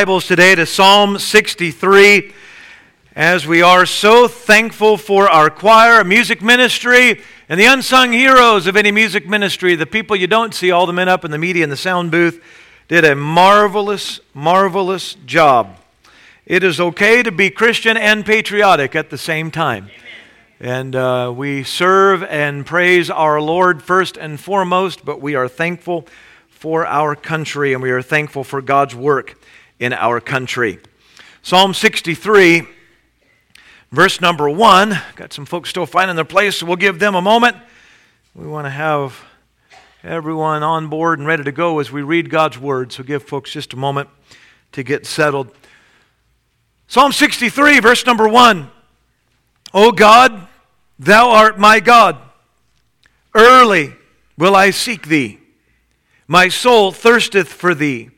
Bibles today to Psalm 63 as we are so thankful for our choir, music ministry, and the unsung heroes of any music ministry, the people you don't see, all the men up in the media and the sound booth, did a marvelous, marvelous job. It is okay to be Christian and patriotic at the same time. And uh, we serve and praise our Lord first and foremost, but we are thankful for our country and we are thankful for God's work in our country. Psalm 63, verse number 1. Got some folks still finding their place, so we'll give them a moment. We want to have everyone on board and ready to go as we read God's word, so give folks just a moment to get settled. Psalm 63, verse number 1. O God, thou art my God. Early will I seek thee. My soul thirsteth for thee.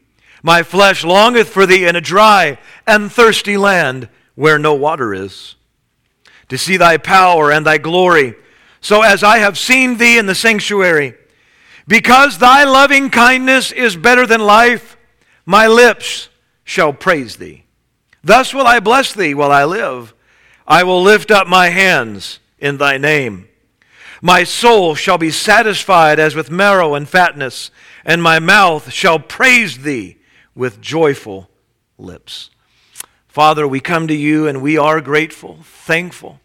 My flesh longeth for thee in a dry and thirsty land where no water is, to see thy power and thy glory, so as I have seen thee in the sanctuary. Because thy loving kindness is better than life, my lips shall praise thee. Thus will I bless thee while I live. I will lift up my hands in thy name. My soul shall be satisfied as with marrow and fatness, and my mouth shall praise thee with joyful lips. Father, we come to you and we are grateful, thankful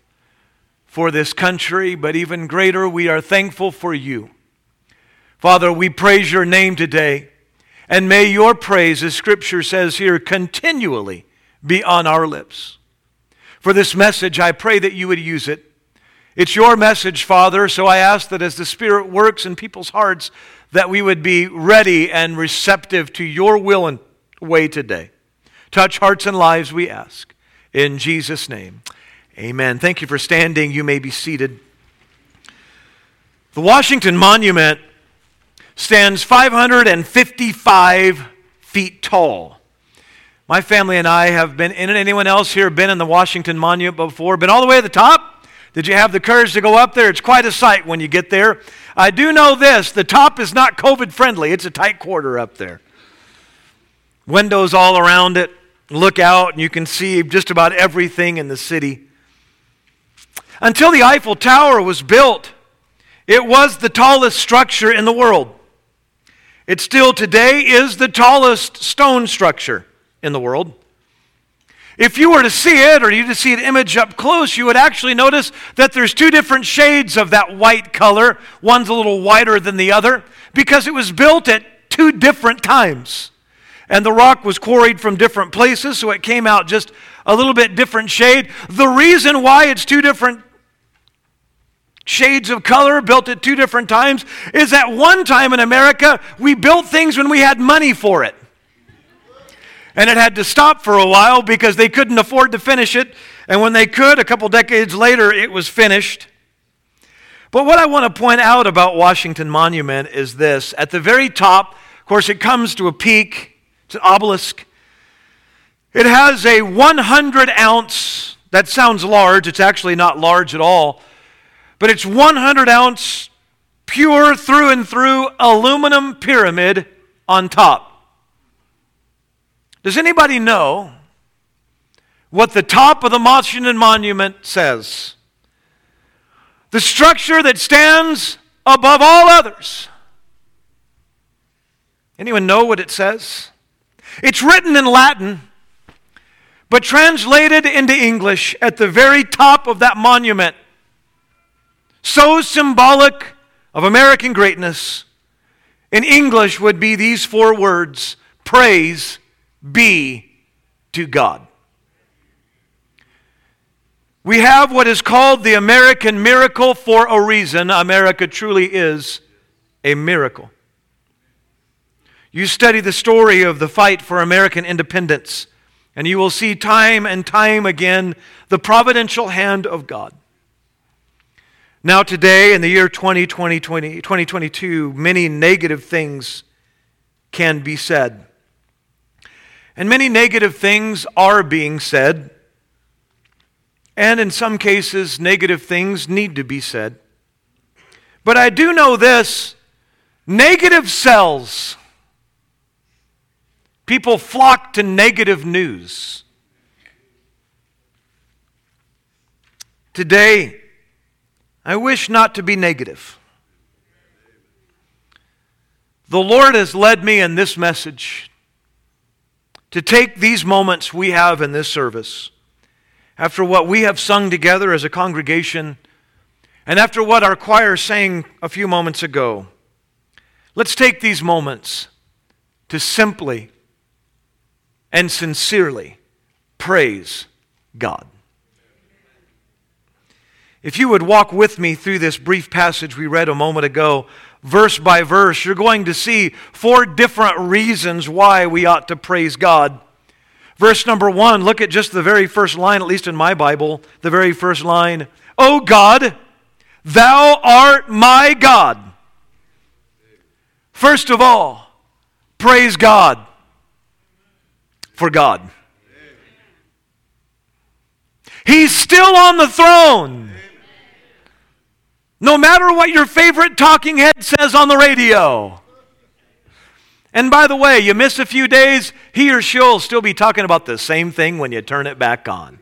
for this country, but even greater, we are thankful for you. Father, we praise your name today, and may your praise, as Scripture says here, continually be on our lips. For this message, I pray that you would use it. It's your message, Father, so I ask that as the Spirit works in people's hearts, that we would be ready and receptive to your will and way today. Touch hearts and lives, we ask. In Jesus' name, amen. Thank you for standing. You may be seated. The Washington Monument stands 555 feet tall. My family and I have been in it. Anyone else here been in the Washington Monument before? Been all the way at the top? Did you have the courage to go up there? It's quite a sight when you get there. I do know this the top is not COVID friendly, it's a tight quarter up there. Windows all around it. Look out, and you can see just about everything in the city. Until the Eiffel Tower was built, it was the tallest structure in the world. It still today is the tallest stone structure in the world. If you were to see it or you to see an image up close, you would actually notice that there's two different shades of that white color. One's a little whiter than the other because it was built at two different times. And the rock was quarried from different places, so it came out just a little bit different shade. The reason why it's two different shades of color built at two different times is at one time in America, we built things when we had money for it and it had to stop for a while because they couldn't afford to finish it. And when they could, a couple decades later, it was finished. But what I want to point out about Washington Monument is this. At the very top, of course, it comes to a peak, it's an obelisk. It has a 100 ounce, that sounds large, it's actually not large at all, but it's 100 ounce, pure through and through aluminum pyramid on top. Does anybody know what the top of the Washington Monument says? The structure that stands above all others. Anyone know what it says? It's written in Latin, but translated into English at the very top of that monument. So symbolic of American greatness. In English would be these four words praise be to God. We have what is called the American miracle for a reason. America truly is a miracle. You study the story of the fight for American independence, and you will see time and time again the providential hand of God. Now, today, in the year 2020, 2022, many negative things can be said. And many negative things are being said. And in some cases, negative things need to be said. But I do know this negative sells. People flock to negative news. Today, I wish not to be negative. The Lord has led me in this message to take these moments we have in this service, after what we have sung together as a congregation, and after what our choir sang a few moments ago, let's take these moments to simply and sincerely praise God. If you would walk with me through this brief passage we read a moment ago, verse by verse, you're going to see four different reasons why we ought to praise God. Verse number one, look at just the very first line, at least in my Bible, the very first line. O God, thou art my God. First of all, praise God for God. He's still on the throne. No matter what your favorite talking head says on the radio. And by the way, you miss a few days, he or she'll still be talking about the same thing when you turn it back on.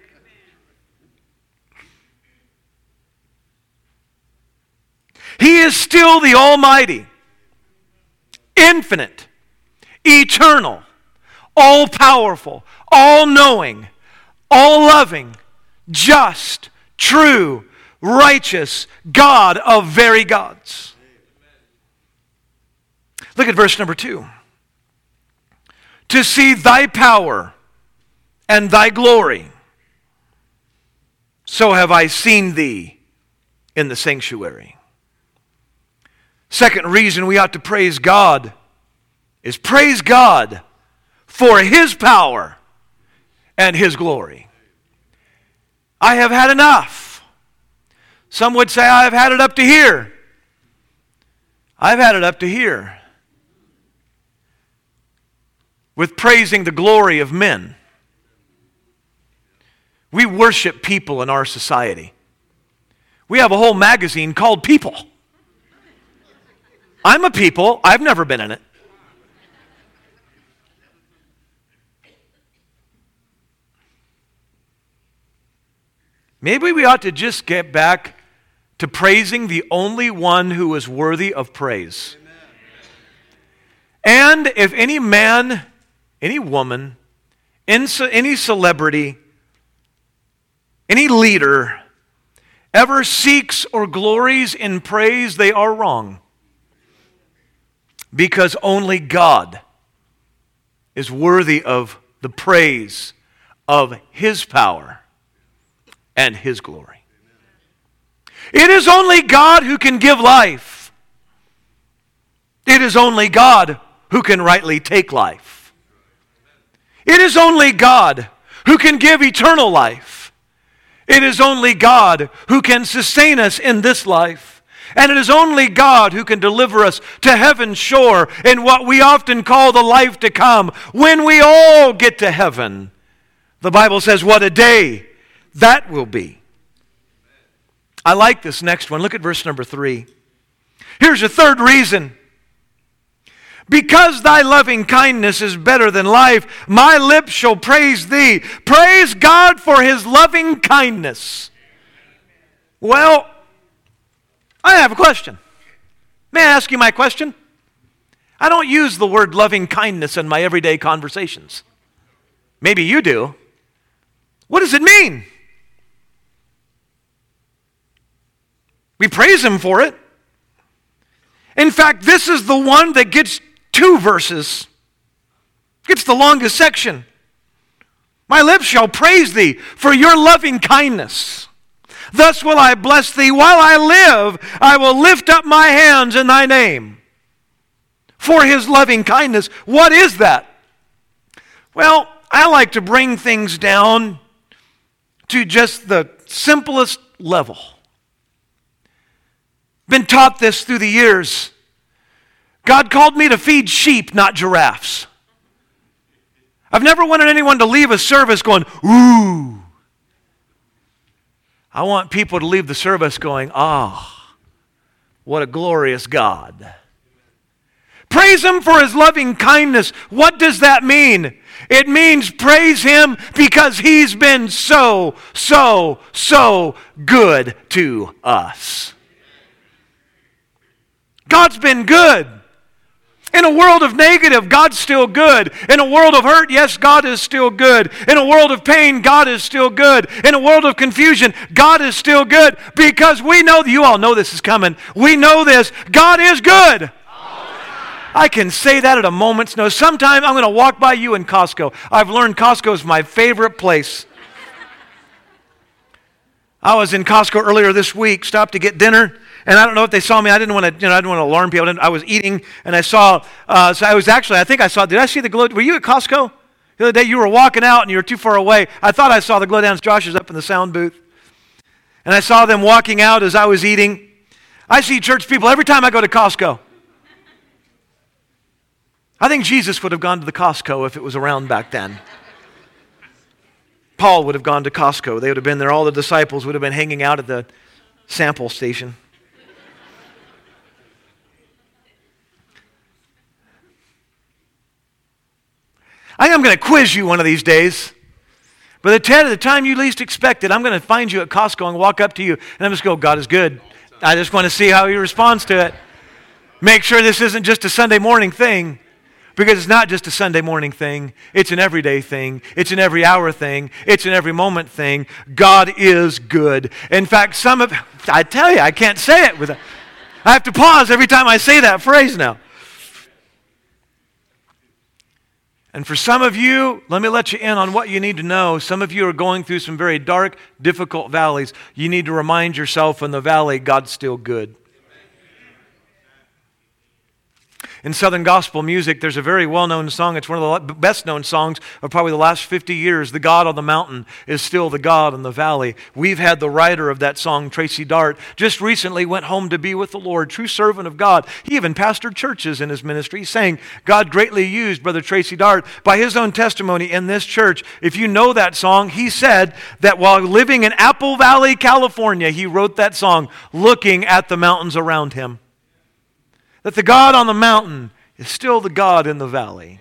He is still the Almighty, infinite, eternal, all powerful, all knowing, all loving, just, true, righteous God of very gods. Look at verse number two. To see thy power and thy glory, so have I seen thee in the sanctuary. Second reason we ought to praise God is praise God for his power and his glory. I have had enough some would say, I've had it up to here. I've had it up to here with praising the glory of men. We worship people in our society. We have a whole magazine called People. I'm a people, I've never been in it. Maybe we ought to just get back to praising the only one who is worthy of praise. And if any man, any woman, any celebrity, any leader ever seeks or glories in praise, they are wrong. Because only God is worthy of the praise of His power and His glory. It is only God who can give life. It is only God who can rightly take life. It is only God who can give eternal life. It is only God who can sustain us in this life. And it is only God who can deliver us to heaven's shore in what we often call the life to come when we all get to heaven. The Bible says, What a day that will be. I like this next one. Look at verse number three. Here's a third reason. Because thy loving kindness is better than life, my lips shall praise thee. Praise God for his loving kindness. Well, I have a question. May I ask you my question? I don't use the word loving kindness in my everyday conversations. Maybe you do. What does it mean? We praise Him for it. In fact, this is the one that gets two verses, gets the longest section. My lips shall praise thee for your loving kindness. Thus will I bless thee while I live. I will lift up my hands in thy name. For his loving kindness. What is that? Well, I like to bring things down to just the simplest level. Been taught this through the years. God called me to feed sheep, not giraffes. I've never wanted anyone to leave a service going, ooh. I want people to leave the service going, ah, oh, what a glorious God. Praise Him for His loving kindness. What does that mean? It means praise Him because He's been so, so, so good to us. God's been good. In a world of negative, God's still good. In a world of hurt, yes, God is still good. In a world of pain, God is still good. In a world of confusion, God is still good because we know, you all know this is coming. We know this. God is good. I can say that at a moment's notice. Sometime I'm going to walk by you in Costco. I've learned Costco is my favorite place. I was in Costco earlier this week, stopped to get dinner. And I don't know if they saw me. I didn't want to, you know, I didn't want to alarm people. I, I was eating, and I saw. Uh, so I was actually, I think I saw. Did I see the glow? Were you at Costco the other day? You were walking out, and you were too far away. I thought I saw the glow downs. Josh is up in the sound booth, and I saw them walking out as I was eating. I see church people every time I go to Costco. I think Jesus would have gone to the Costco if it was around back then. Paul would have gone to Costco. They would have been there. All the disciples would have been hanging out at the sample station. I think I'm going to quiz you one of these days. But Ted, at the time you least expect it, I'm going to find you at Costco and walk up to you, and I'm just go, God is good. I just want to see how he responds to it. Make sure this isn't just a Sunday morning thing. Because it's not just a Sunday morning thing, it's an everyday thing, it's an every hour thing, it's an every moment thing. God is good. In fact, some of, I tell you, I can't say it without, I have to pause every time I say that phrase now. And for some of you, let me let you in on what you need to know. Some of you are going through some very dark, difficult valleys. You need to remind yourself in the valley, God's still good. In Southern gospel music, there's a very well known song. It's one of the best known songs of probably the last 50 years. The God on the mountain is still the God in the valley. We've had the writer of that song, Tracy Dartt, just recently went home to be with the Lord, true servant of God. He even pastored churches in his ministry, saying God greatly used Brother Tracy Dartt by his own testimony in this church. If you know that song, he said that while living in Apple Valley, California, he wrote that song looking at the mountains around him that the God on the mountain is still the God in the valley.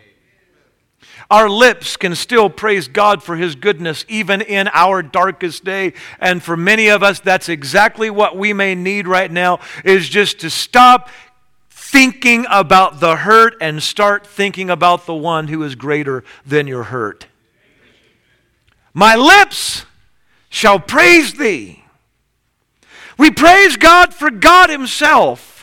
Our lips can still praise God for His goodness even in our darkest day. And for many of us, that's exactly what we may need right now is just to stop thinking about the hurt and start thinking about the one who is greater than your hurt. My lips shall praise thee. We praise God for God Himself.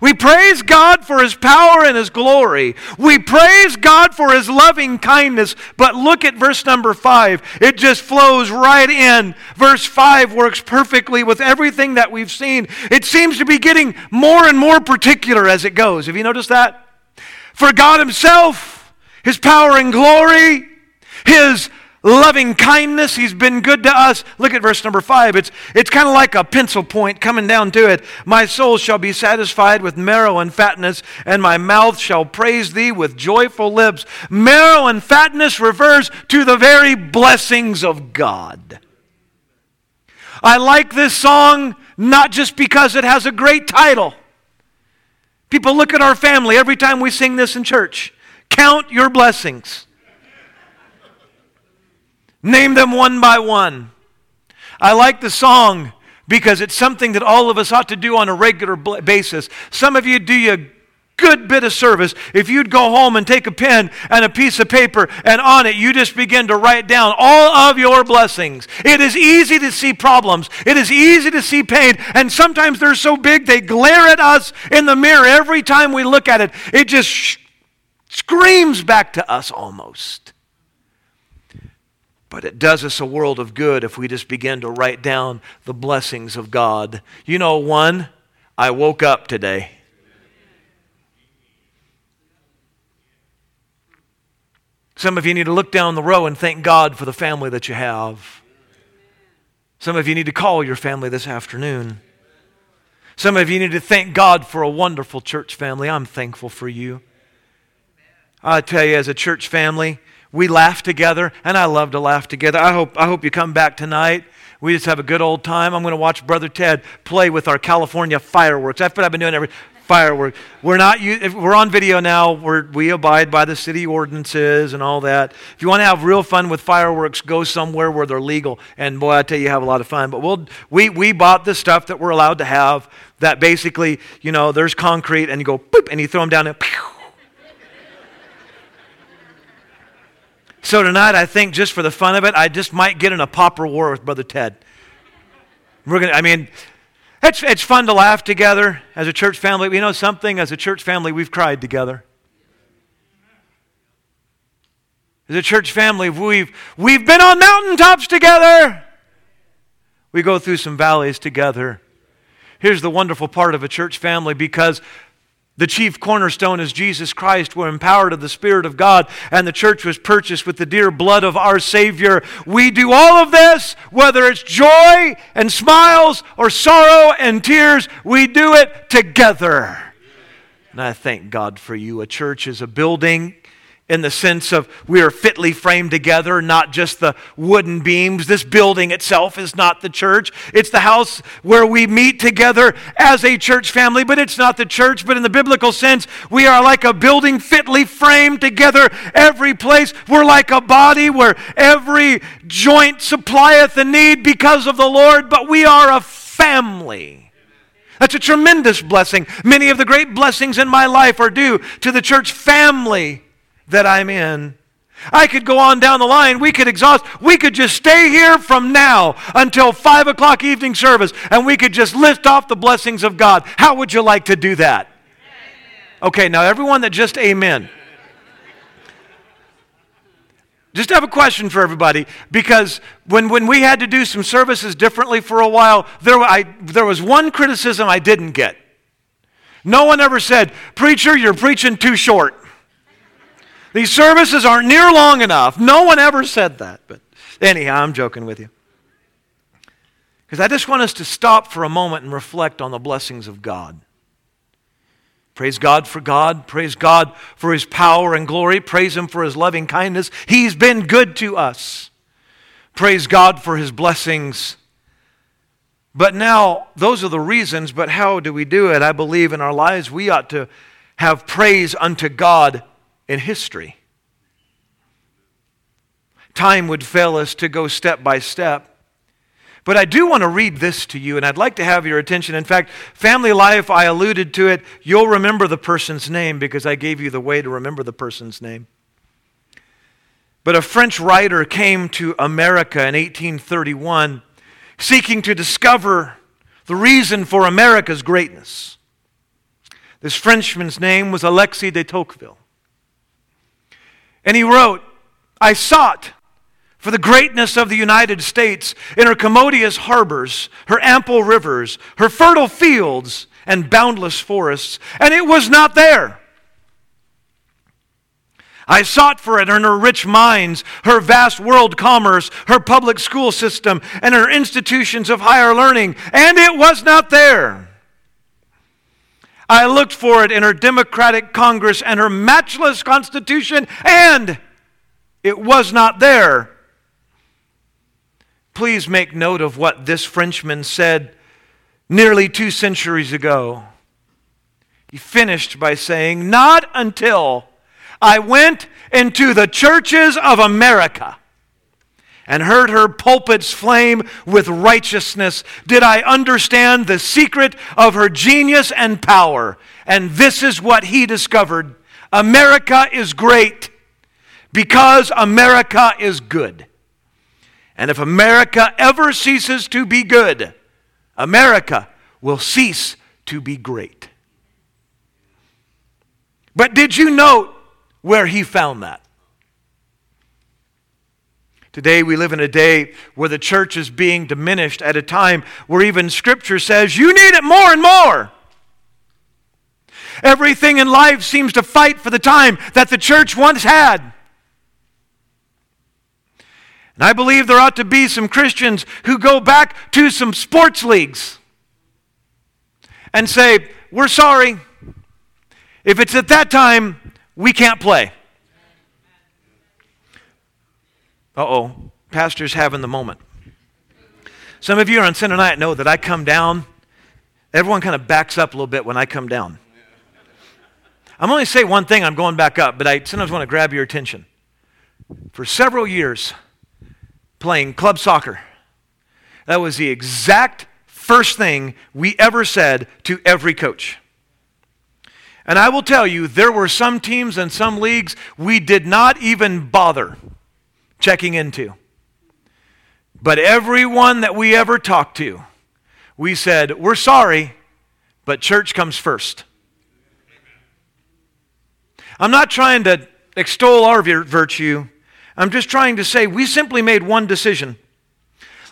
We praise God for His power and His glory. We praise God for His loving kindness. But look at verse number five. It just flows right in. Verse five works perfectly with everything that we've seen. It seems to be getting more and more particular as it goes. Have you noticed that? For God Himself, His power and glory, His loving kindness. He's been good to us. Look at verse number five. It's, it's kind of like a pencil point coming down to it. My soul shall be satisfied with marrow and fatness, and my mouth shall praise thee with joyful lips. Marrow and fatness refers to the very blessings of God. I like this song not just because it has a great title. People look at our family every time we sing this in church. Count your blessings. Name them one by one. I like the song because it's something that all of us ought to do on a regular basis. Some of you do you a good bit of service if you'd go home and take a pen and a piece of paper and on it you just begin to write down all of your blessings. It is easy to see problems. It is easy to see pain and sometimes they're so big they glare at us in the mirror every time we look at it. It just sh- screams back to us almost. But it does us a world of good if we just begin to write down the blessings of God. You know, one, I woke up today. Some of you need to look down the row and thank God for the family that you have. Some of you need to call your family this afternoon. Some of you need to thank God for a wonderful church family. I'm thankful for you. I tell you, as a church family, we laugh together, and I love to laugh together. I hope, I hope you come back tonight. We just have a good old time. I'm going to watch Brother Ted play with our California fireworks. That's what I've been doing every fireworks. We're not. We're on video now. We're, we abide by the city ordinances and all that. If you want to have real fun with fireworks, go somewhere where they're legal. And boy, I tell you, you have a lot of fun. But we'll we we bought the stuff that we're allowed to have. That basically, you know, there's concrete, and you go boop, and you throw them down and. Pew, So tonight, I think just for the fun of it, I just might get in a popper war with Brother Ted. We're gonna. I mean, it's it's fun to laugh together as a church family. You know something? As a church family, we've cried together. As a church family, we've we've been on mountaintops together. We go through some valleys together. Here's the wonderful part of a church family because the chief cornerstone is Jesus Christ. We're empowered of the Spirit of God, and the church was purchased with the dear blood of our Savior. We do all of this, whether it's joy and smiles or sorrow and tears, we do it together. And I thank God for you. A church is a building in the sense of we are fitly framed together, not just the wooden beams. This building itself is not the church. It's the house where we meet together as a church family, but it's not the church. But in the biblical sense, we are like a building fitly framed together. Every place, we're like a body where every joint supplieth the need because of the Lord, but we are a family. That's a tremendous blessing. Many of the great blessings in my life are due to the church family that I'm in. I could go on down the line. We could exhaust. We could just stay here from now until 5 o'clock evening service and we could just lift off the blessings of God. How would you like to do that? Okay, now everyone that just amen. Just have a question for everybody because when, when we had to do some services differently for a while, there, I, there was one criticism I didn't get. No one ever said, Preacher, you're preaching too short. These services aren't near long enough. No one ever said that. But anyhow, I'm joking with you. Because I just want us to stop for a moment and reflect on the blessings of God. Praise God for God. Praise God for His power and glory. Praise Him for His loving kindness. He's been good to us. Praise God for His blessings. But now, those are the reasons, but how do we do it? I believe in our lives we ought to have praise unto God in history. Time would fail us to go step by step. But I do want to read this to you, and I'd like to have your attention. In fact, family life, I alluded to it. You'll remember the person's name because I gave you the way to remember the person's name. But a French writer came to America in 1831 seeking to discover the reason for America's greatness. This Frenchman's name was Alexis de Tocqueville. And he wrote, I sought for the greatness of the United States in her commodious harbors, her ample rivers, her fertile fields, and boundless forests, and it was not there. I sought for it in her rich mines, her vast world commerce, her public school system, and her institutions of higher learning, and it was not there. I looked for it in her democratic Congress and her matchless Constitution, and it was not there. Please make note of what this Frenchman said nearly two centuries ago. He finished by saying, Not until I went into the churches of America and heard her pulpits flame with righteousness, did I understand the secret of her genius and power. And this is what he discovered America is great because America is good. And if America ever ceases to be good, America will cease to be great. But did you note where he found that? Today, we live in a day where the church is being diminished at a time where even Scripture says you need it more and more. Everything in life seems to fight for the time that the church once had. And I believe there ought to be some Christians who go back to some sports leagues and say, We're sorry. If it's at that time, we can't play. Uh oh, pastor's having the moment. Some of you on Sunday night know that I come down, everyone kind of backs up a little bit when I come down. I'm only say one thing, I'm going back up, but I sometimes want to grab your attention. For several years, playing club soccer, that was the exact first thing we ever said to every coach. And I will tell you, there were some teams and some leagues we did not even bother checking into. But everyone that we ever talked to, we said, We're sorry, but church comes first. I'm not trying to extol our virtue. I'm just trying to say we simply made one decision.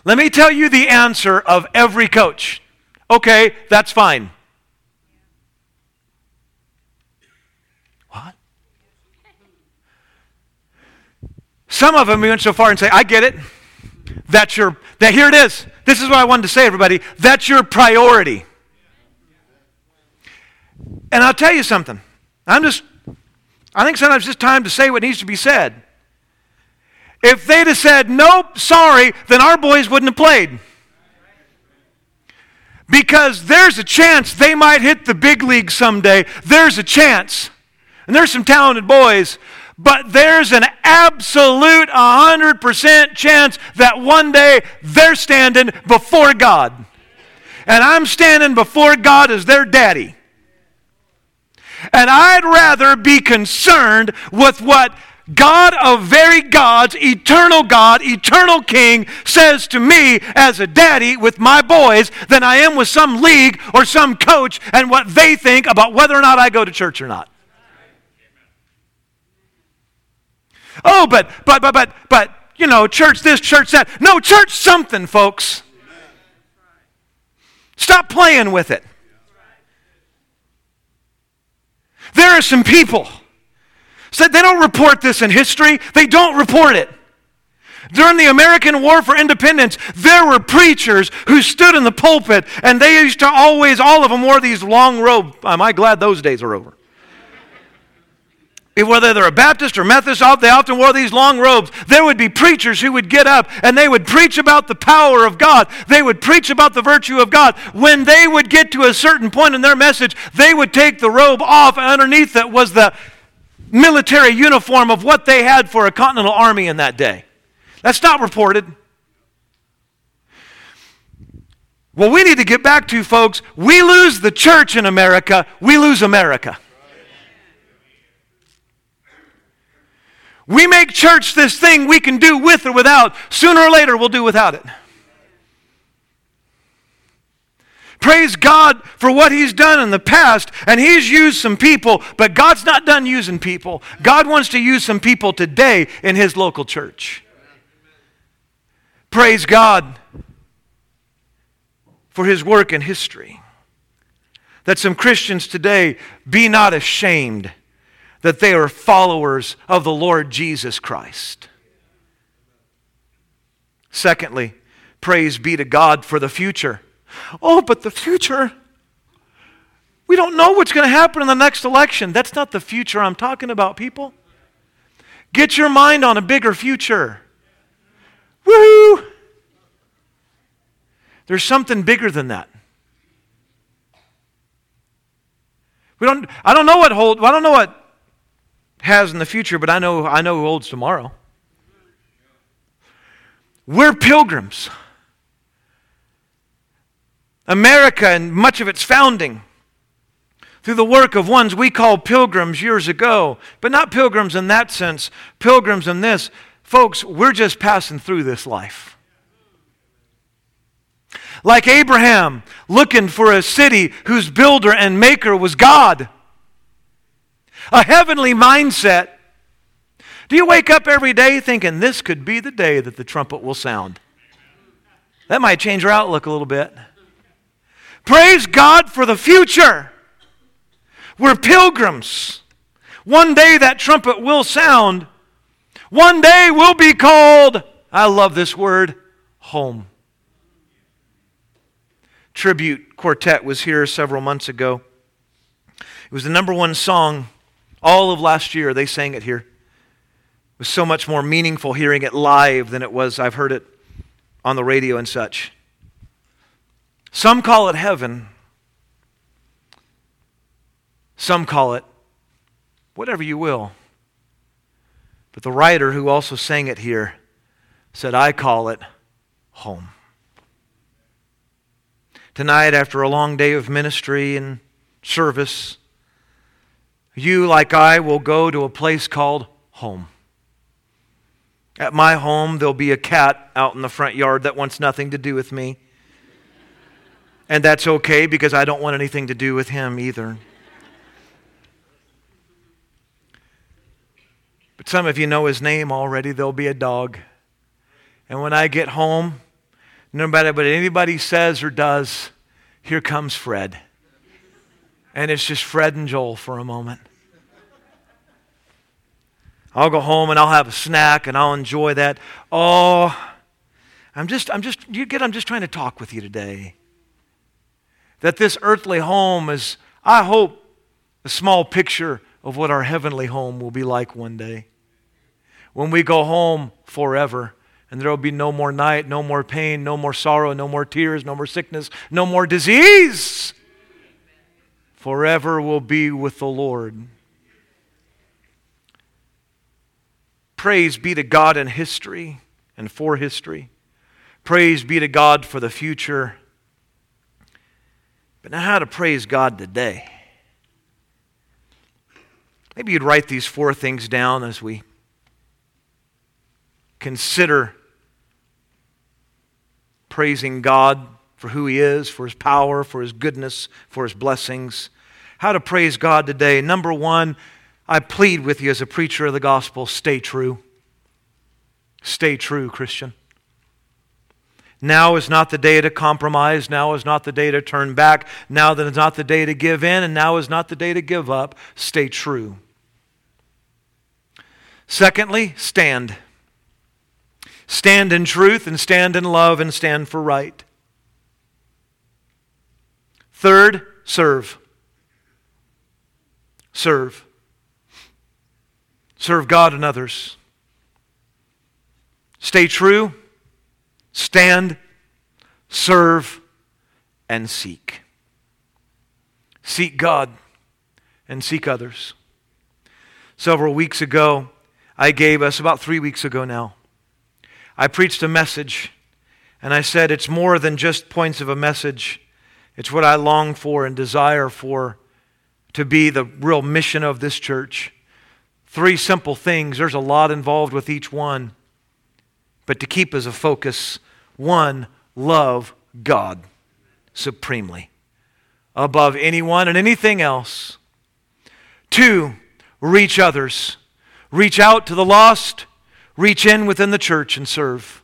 Let me tell you the answer of every coach. Okay, that's fine. Some of them we went so far and say, I get it. That's your, that here it is. This is what I wanted to say, everybody. That's your priority. And I'll tell you something. I'm just, I think sometimes it's time to say what needs to be said. If they'd have said, nope, sorry, then our boys wouldn't have played. Because there's a chance they might hit the big league someday. There's a chance. And there's some talented boys. But there's an absolute 100% chance that one day they're standing before God. And I'm standing before God as their daddy. And I'd rather be concerned with what God of very gods, eternal God, eternal King, says to me as a daddy with my boys than I am with some league or some coach and what they think about whether or not I go to church or not. Oh, but, but, but, but, but, you know, church this, church that. No, church something, folks. Stop playing with it. There are some people said they don't report this in history, they don't report it. During the American War for Independence, there were preachers who stood in the pulpit and they used to always, all of them wore these long robes. Am I glad those days are over? Whether they're a Baptist or Methodist, they often wore these long robes. There would be preachers who would get up and they would preach about the power of God. They would preach about the virtue of God. When they would get to a certain point in their message, they would take the robe off, and underneath it was the military uniform of what they had for a continental army in that day. That's not reported. Well, we need to get back to, folks, we lose the church in America, we lose America. We make church this thing we can do with or without. Sooner or later, we'll do without it. Praise God for what He's done in the past, and He's used some people, but God's not done using people. God wants to use some people today in His local church. Praise God for His work in history. That some Christians today be not ashamed that they are followers of the Lord Jesus Christ. Secondly, praise be to God for the future. Oh, but the future. We don't know what's going to happen in the next election. That's not the future I'm talking about, people. Get your mind on a bigger future. Woo! There's something bigger than that. We don't, I don't know what hold, I don't know what has in the future, but I know, I know who holds tomorrow. We're pilgrims. America and much of its founding through the work of ones we called pilgrims years ago, but not pilgrims in that sense, pilgrims in this. Folks, we're just passing through this life. Like Abraham, looking for a city whose builder and maker was God. A heavenly mindset. Do you wake up every day thinking this could be the day that the trumpet will sound? That might change your outlook a little bit. Praise God for the future. We're pilgrims. One day that trumpet will sound. One day we'll be called, I love this word, home. Tribute Quartet was here several months ago. It was the number one song all of last year. They sang it here. It was so much more meaningful hearing it live than it was, I've heard it on the radio and such. Some call it heaven, some call it whatever you will. But the writer who also sang it here said, I call it home. Tonight, after a long day of ministry and service, you, like I, will go to a place called home. At my home, there'll be a cat out in the front yard that wants nothing to do with me. And that's okay because I don't want anything to do with him either. But some of you know his name already. There'll be a dog. And when I get home, no matter what anybody says or does, here comes Fred. And it's just Fred and Joel for a moment. I'll go home and I'll have a snack and I'll enjoy that. Oh, I'm just, I'm just, you get, I'm just trying to talk with you today. That this earthly home is, I hope, a small picture of what our heavenly home will be like one day. When we go home forever, and there will be no more night, no more pain, no more sorrow, no more tears, no more sickness, no more disease. Forever will be with the Lord. Praise be to God in history and for history. Praise be to God for the future. But now, how to praise God today? Maybe you'd write these four things down as we consider praising God for who He is, for His power, for His goodness, for His blessings. How to praise God today. Number one, I plead with you as a preacher of the gospel stay true. Stay true, Christian. Now is not the day to compromise. Now is not the day to turn back. Now is not the day to give in, and now is not the day to give up. Stay true. Secondly, stand. Stand in truth and stand in love and stand for right. Third, serve. Serve. Serve God and others. Stay true stand, serve, and seek. Seek God and seek others. Several weeks ago, I gave us, about three weeks ago now, I preached a message, and I said it's more than just points of a message. It's what I long for and desire for to be the real mission of this church. Three simple things. There's a lot involved with each one. But to keep as a focus, one, love God supremely above anyone and anything else. Two, reach others. Reach out to the lost, reach in within the church and serve.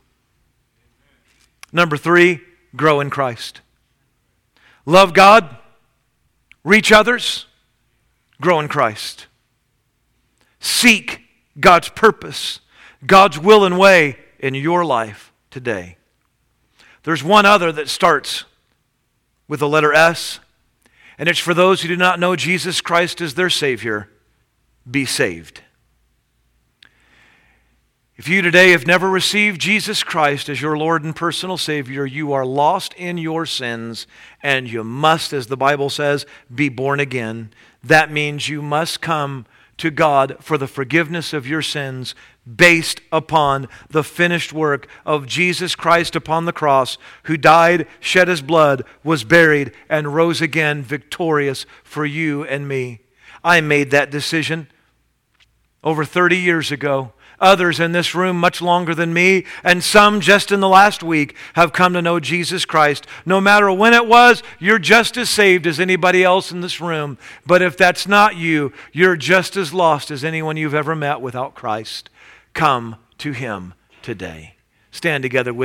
Number three, grow in Christ. Love God, reach others, grow in Christ. Seek God's purpose, God's will and way in your life today. There's one other that starts with the letter S, and it's for those who do not know Jesus Christ as their Savior. Be saved. If you today have never received Jesus Christ as your Lord and personal Savior, you are lost in your sins, and you must, as the Bible says, be born again. That means you must come to God for the forgiveness of your sins based upon the finished work of Jesus Christ upon the cross, who died, shed his blood, was buried, and rose again victorious for you and me. I made that decision over 30 years ago. Others in this room, much longer than me, and some just in the last week, have come to know Jesus Christ. No matter when it was, you're just as saved as anybody else in this room. But if that's not you, you're just as lost as anyone you've ever met without Christ. Come to Him today. Stand together with